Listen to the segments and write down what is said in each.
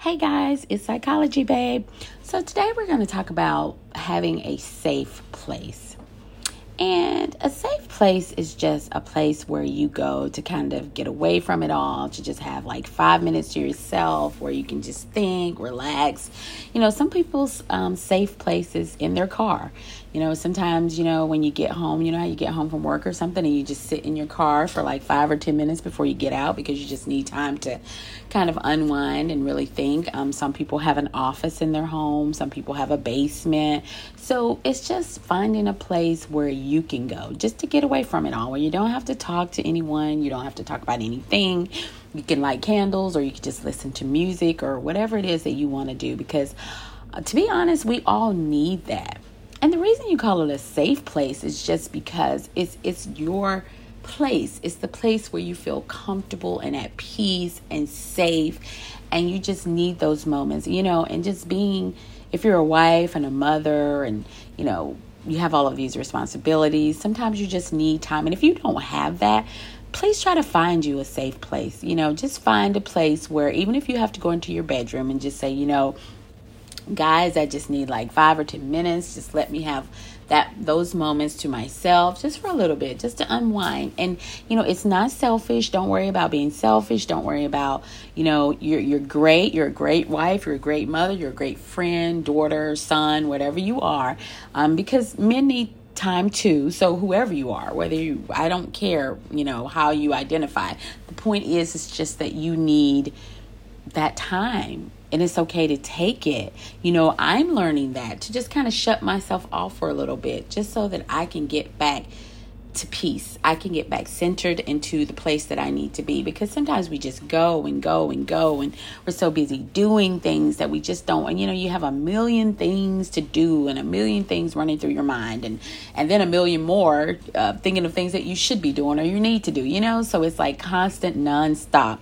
Hey guys, it's Psychology Babe. So today we're going to talk about having a safe place. And a safe place is just a place where you go to kind of get away from it all, to just have like five minutes to yourself where you can just think, relax. You know, some people's um, safe places in their car. You know, sometimes, you know, when you get home, you know how you get home from work or something and you just sit in your car for like five or 10 minutes before you get out because you just need time to kind of unwind and really think. Um, some people have an office in their home, some people have a basement. So it's just finding a place where you can go just to get away from it all, where you don't have to talk to anyone, you don't have to talk about anything. You can light candles or you can just listen to music or whatever it is that you want to do because, uh, to be honest, we all need that and the reason you call it a safe place is just because it's it's your place. It's the place where you feel comfortable and at peace and safe and you just need those moments, you know, and just being if you're a wife and a mother and, you know, you have all of these responsibilities, sometimes you just need time. And if you don't have that, please try to find you a safe place. You know, just find a place where even if you have to go into your bedroom and just say, you know, guys i just need like five or ten minutes just let me have that those moments to myself just for a little bit just to unwind. And you know it's not selfish. Don't worry about being selfish. Don't worry about you know you're you're great. You're a great wife. You're a great mother. You're a great friend daughter son whatever you are. Um, because men need time too. So whoever you are whether you i don't care you know how you identify. The point is it's just that you need that time and it's okay to take it. You know, I'm learning that to just kind of shut myself off for a little bit just so that I can get back to peace. I can get back centered into the place that I need to be because sometimes we just go and go and go and we're so busy doing things that we just don't and you know you have a million things to do and a million things running through your mind and and then a million more uh, thinking of things that you should be doing or you need to do you know so it's like constant nonstop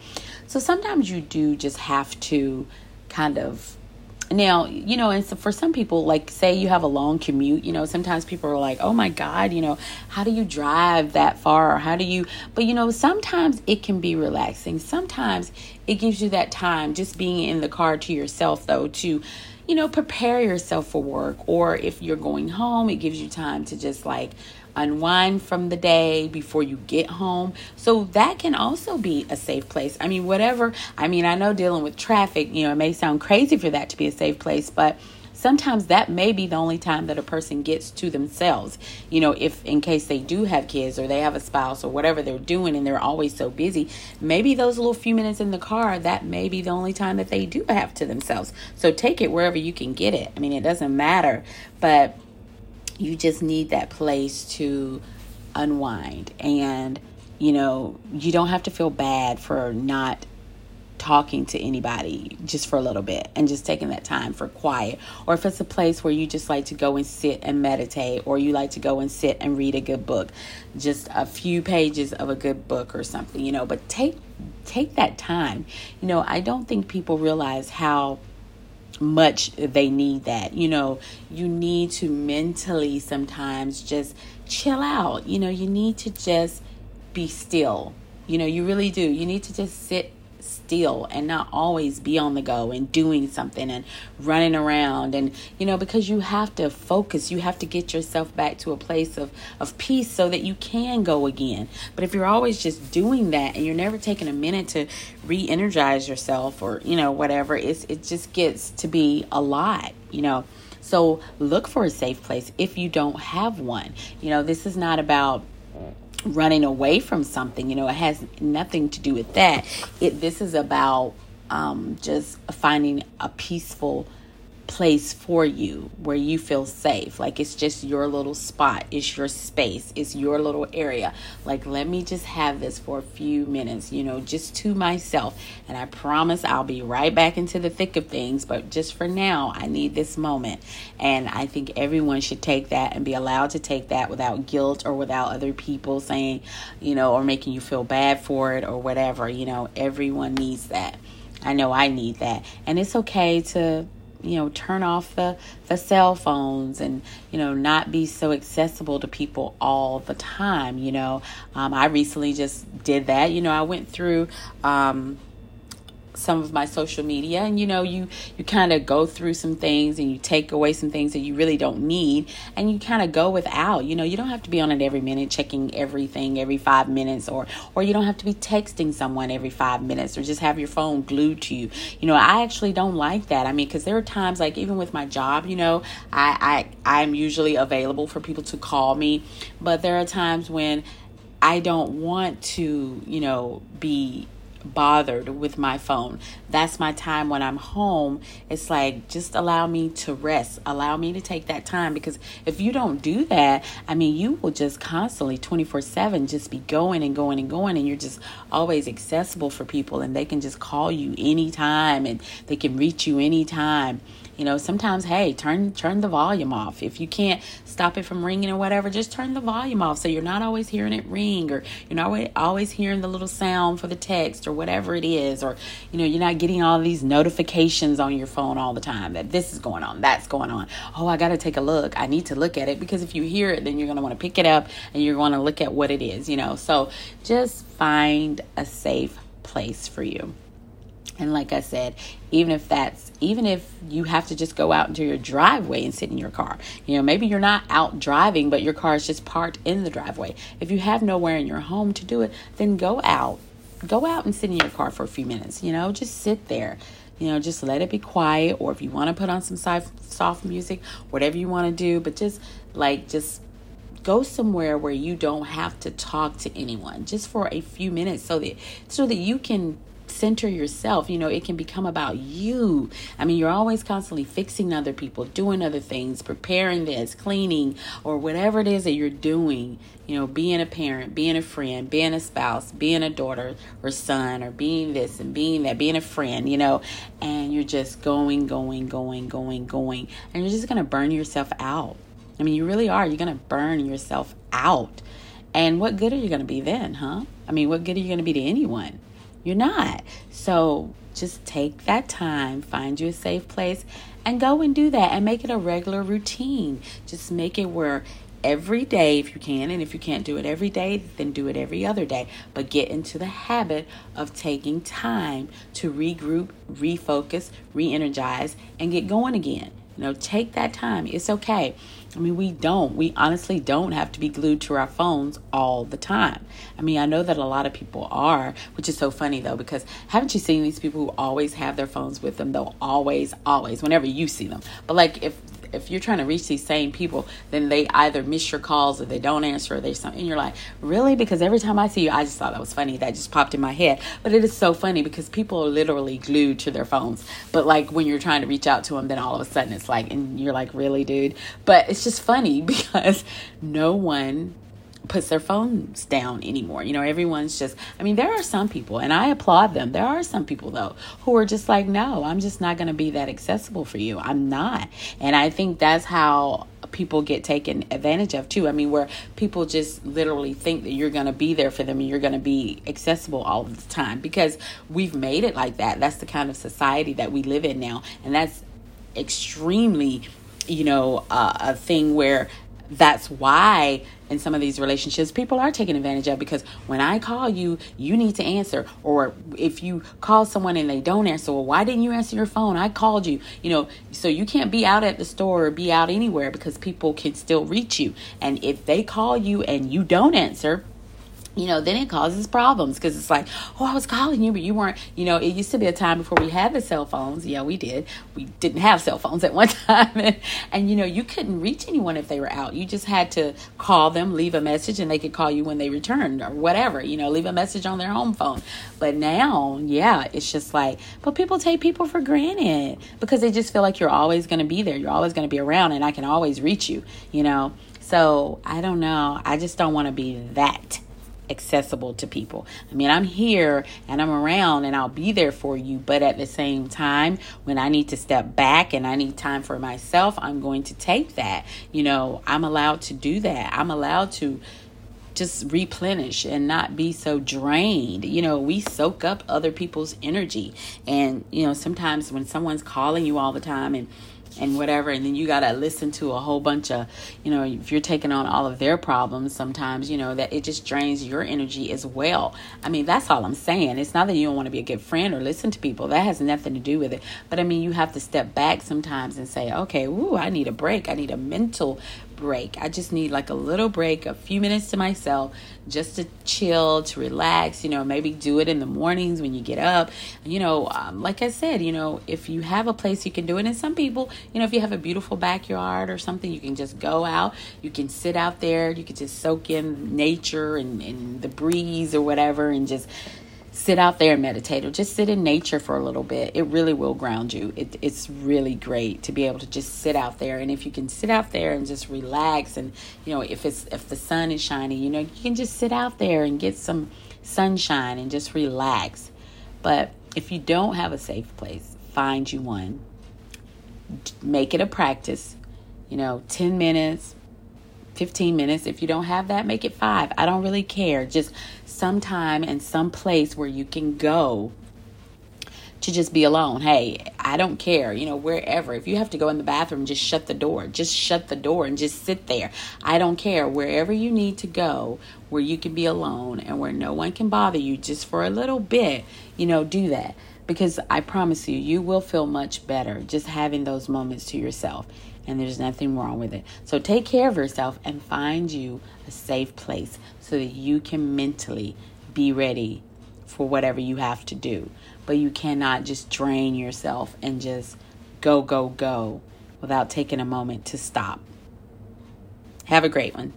so sometimes you do just have to kind of now you know and so for some people like say you have a long commute you know sometimes people are like oh my god you know how do you drive that far? Or how do you but you know sometimes it can be relaxing. Sometimes it gives you that time just being in the car to yourself though to you know prepare yourself for work. Or if you're going home it gives you time to just like unwind from the day before you get home. So that can also be a safe place. I mean, whatever. I mean, I know dealing with traffic, you know, it may sound crazy for that to be a safe place, but sometimes that may be the only time that a person gets to themselves. You know, if in case they do have kids or they have a spouse or whatever they're doing and they're always so busy, maybe those little few minutes in the car, that may be the only time that they do have to themselves. So take it wherever you can get it. I mean, it doesn't matter, but you just need that place to unwind. And you know you don't have to feel bad for not talking to anybody just for a little bit and just taking that time for quiet. Or if it's a place where you just like to go and sit and meditate or you like to go and sit and read a good book just a few pages of a good book or something you know but take take that time. You know i don't think people realize how much they need that. You know, you need to mentally sometimes just chill out. You know, you need to just be still. You know, you really do. You need to just sit still and not always be on the go and doing something and running around. And you know because you have to focus. You have to get yourself back to a place of of peace so that you can go again. But if you're always just doing that and you're never taking a minute to re-energize yourself or you know whatever it's it just gets to be a lot you know. So look for a safe place if you don't have one. You know this is not about running away from something. You know, it has nothing to do with that. It this is about um, just finding a peaceful place for you where you feel safe. Like it's just your little spot, it's your space, it's your little area. Like, let me just have this for a few minutes, you know, just to myself. And I promise I'll be right back into the thick of things. But just for now, I need this moment. And I think everyone should take that and be allowed to take that without guilt or without other people saying, you know, or making you feel bad for it or whatever. You know, everyone needs that. I know I need that. And it's okay to you know turn off the the cell phones and you know not be so accessible to people all the time you know. Um, i recently just did that. You know i went through um, some of my social media and you know you you kind of go through some things and you take away some things that you really don't need and you kind of go without. You know you don't have to be on it every minute checking everything every 5 minutes or or you don't have to be texting someone every 5 minutes or just have your phone glued to you. You know I actually don't like that. I mean cuz there are times like even with my job you know I I I'm usually available for people to call me but there are times when I don't want to, you know, be bothered with my phone. That's my time when I'm home. It's like just allow me to rest. Allow me to take that time because if you don't do that, I mean, you will just constantly 24/7 just be going and going and going and you're just always accessible for people and they can just call you anytime and they can reach you anytime. You know, sometimes hey, turn turn the volume off. If you can't stop it from ringing or whatever, just turn the volume off so you're not always hearing it ring or you're not always hearing the little sound for the text or whatever it is or you know, you're not getting all these notifications on your phone all the time that this is going on, that's going on. Oh, I got to take a look. I need to look at it because if you hear it, then you're going to want to pick it up and you're going to look at what it is, you know. So, just find a safe place for you. And like I said, even if that's even if you have to just go out into your driveway and sit in your car. You know, maybe you're not out driving, but your car is just parked in the driveway. If you have nowhere in your home to do it, then go out. Go out and sit in your car for a few minutes, you know, just sit there. You know, just let it be quiet or if you want to put on some soft soft music, whatever you want to do, but just like just go somewhere where you don't have to talk to anyone just for a few minutes so that so that you can center yourself. You know, it can become about you. I mean, you're always constantly fixing other people, doing other things, preparing this, cleaning, or whatever it is that you're doing. You know, being a parent, being a friend, being a spouse, being a daughter or son, or being this and being that, being a friend, you know, and you're just going, going, going, going, going, and you're just going to burn yourself out. I mean, you really are. You're going to burn yourself out. And what good are you going to be then, huh? I mean, what good are you going to be to anyone? You're not. So just take that time, find you a safe place, and go and do that and make it a regular routine. Just make it where every day if you can and if you can't do it every day then do it every other day but get into the habit of taking time to regroup refocus re-energize and get going again you know take that time it's okay I mean, we don't. We honestly don't have to be glued to our phones all the time. I mean, I know that a lot of people are, which is so funny though, because haven't you seen these people who always have their phones with them? They'll always, always, whenever you see them. But like if if you're trying to reach these same people, then they either miss your calls or they don't answer or they something. And you're like, really? Because every time I see you, I just thought that was funny. That just popped in my head. But it is so funny because people are literally glued to their phones. But like when you're trying to reach out to them, then all of a sudden it's like, and you're like, really, dude? But it's just funny because no one puts their phones down anymore. You know, everyone's just, I mean, there are some people, and I applaud them. There are some people, though, who are just like, no, I'm just not going to be that accessible for you. I'm not. And I think that's how people get taken advantage of, too. I mean, where people just literally think that you're going to be there for them and you're going to be accessible all the time because we've made it like that. That's the kind of society that we live in now. And that's extremely, you know, uh, a thing where that's why in some of these relationships people are taking advantage of because when I call you, you need to answer. Or if you call someone and they don't answer, well, why didn't you answer your phone? I called you. You know, so you can't be out at the store or be out anywhere because people can still reach you. And if they call you and you don't answer, you know, then it causes problems because it's like, oh, I was calling you, but you weren't. You know, it used to be a time before we had the cell phones. Yeah, we did. We didn't have cell phones at one time, and, and you know, you couldn't reach anyone if they were out. You just had to call them, leave a message, and they could call you when they returned or whatever. You know, leave a message on their home phone. But now, yeah, it's just like, but people take people for granted because they just feel like you're always going to be there. You're always going to be around, and I can always reach you. You know, so I don't know. I just don't want to be that accessible to people. I mean, I'm here and I'm around and I'll be there for you, but at the same time, when I need to step back and I need time for myself, I'm going to take that. You know, I'm allowed to do that. I'm allowed to just replenish and not be so drained. You know, we soak up other people's energy. And, you know, sometimes when someone's calling you all the time and and whatever and then you got to listen to a whole bunch of you know if you're taking on all of their problems sometimes you know that it just drains your energy as well. I mean that's all i'm saying. It's not that you don't want to be a good friend or listen to people. That has nothing to do with it. But i mean you have to step back sometimes and say okay ooh i need a break. I need a mental break. I just need like a little break, a few minutes to myself, just to chill, to relax. You know, maybe do it in the mornings when you get up. You know, um, like I said, you know, if you have a place you can do it, and some people, you know, if you have a beautiful backyard or something, you can just go out. You can sit out there. You can just soak in nature and, and the breeze or whatever, and just sit out there and meditate or just sit in nature for a little bit. It really will ground you. It, it's really great to be able to just sit out there. And if you can sit out there and just relax, and you know, if it's if the sun is shining, you know, you can just sit out there and get some sunshine and just relax. But if you don't have a safe place, find you one. Make it a practice. You know, 10 minutes, 15 minutes. If you don't have that, make it five. I don't really care. Just some time and some place where you can go to just be alone. Hey, I don't care, you know, wherever. If you have to go in the bathroom, just shut the door. Just shut the door and just sit there. I don't care. Wherever you need to go, where you can be alone and where no one can bother you just for a little bit, you know, do that. Because I promise you, you will feel much better just having those moments to yourself and there's nothing wrong with it. So take care of yourself and find you a safe place so that you can mentally be ready for whatever you have to do. But you cannot just drain yourself and just go, go, go without taking a moment to stop. Have a great one.